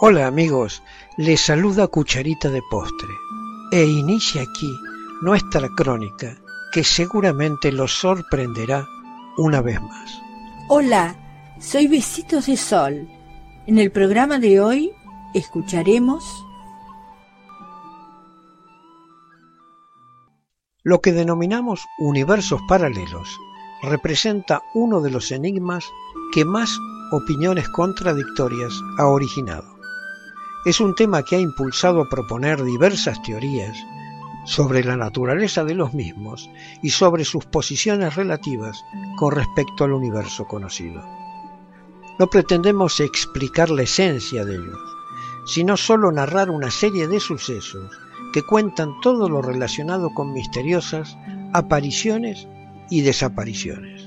Hola amigos, les saluda Cucharita de Postre e inicia aquí nuestra crónica que seguramente los sorprenderá una vez más. Hola, soy Besitos de Sol. En el programa de hoy escucharemos Lo que denominamos universos paralelos representa uno de los enigmas que más opiniones contradictorias ha originado. Es un tema que ha impulsado a proponer diversas teorías sobre la naturaleza de los mismos y sobre sus posiciones relativas con respecto al universo conocido. No pretendemos explicar la esencia de ellos, sino solo narrar una serie de sucesos que cuentan todo lo relacionado con misteriosas apariciones y desapariciones.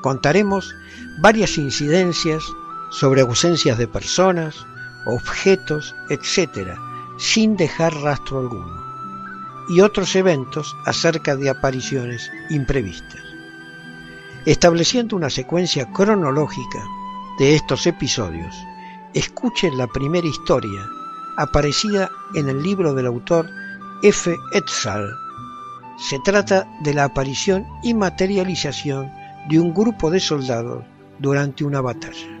Contaremos varias incidencias sobre ausencias de personas, objetos, etc., sin dejar rastro alguno, y otros eventos acerca de apariciones imprevistas. Estableciendo una secuencia cronológica de estos episodios, escuchen la primera historia aparecida en el libro del autor F. Etzal, se trata de la aparición y materialización de un grupo de soldados durante una batalla.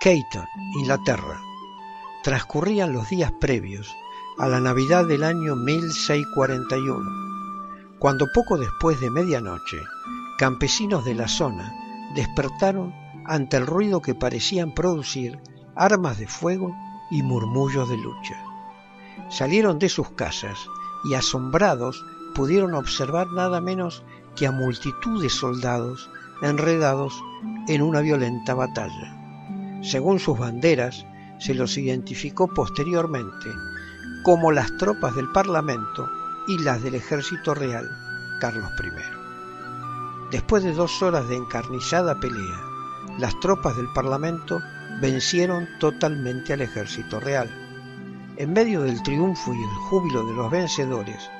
Keiton, Inglaterra. Transcurrían los días previos a la Navidad del año 1641, cuando poco después de medianoche, campesinos de la zona despertaron ante el ruido que parecían producir armas de fuego y murmullos de lucha. Salieron de sus casas y asombrados pudieron observar nada menos que a multitud de soldados enredados en una violenta batalla. Según sus banderas, se los identificó posteriormente como las tropas del Parlamento y las del Ejército Real Carlos I. Después de dos horas de encarnizada pelea, las tropas del Parlamento vencieron totalmente al Ejército Real. En medio del triunfo y el júbilo de los vencedores,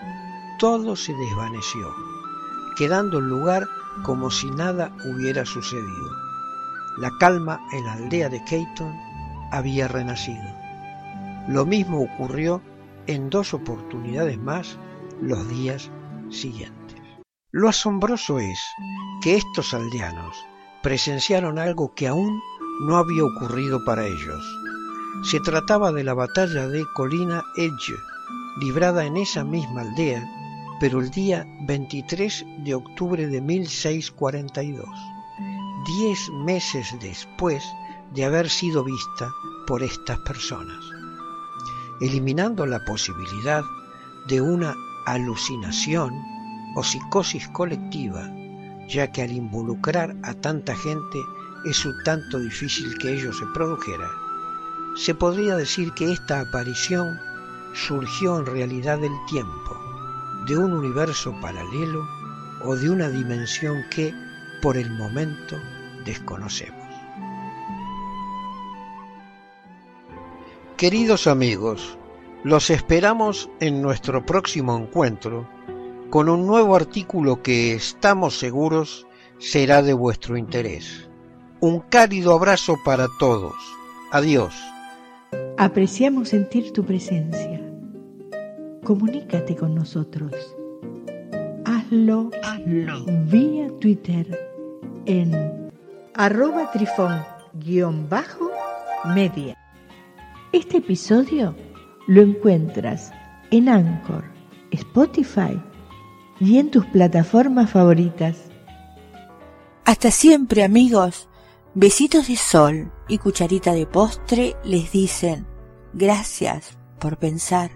todo se desvaneció, quedando el lugar como si nada hubiera sucedido. La calma en la aldea de Keiton había renacido. Lo mismo ocurrió en dos oportunidades más los días siguientes. Lo asombroso es que estos aldeanos presenciaron algo que aún no había ocurrido para ellos. Se trataba de la batalla de Colina Edge, librada en esa misma aldea pero el día 23 de octubre de 1642, diez meses después de haber sido vista por estas personas, eliminando la posibilidad de una alucinación o psicosis colectiva, ya que al involucrar a tanta gente es un tanto difícil que ello se produjera, se podría decir que esta aparición surgió en realidad del tiempo, de un universo paralelo o de una dimensión que, por el momento, desconocemos. Queridos amigos, los esperamos en nuestro próximo encuentro con un nuevo artículo que estamos seguros será de vuestro interés. Un cálido abrazo para todos. Adiós. Apreciamos sentir tu presencia comunícate con nosotros. Hazlo, Hazlo. vía Twitter en arroba trifón-media. Este episodio lo encuentras en Anchor, Spotify y en tus plataformas favoritas. Hasta siempre amigos. Besitos de sol y cucharita de postre les dicen gracias por pensar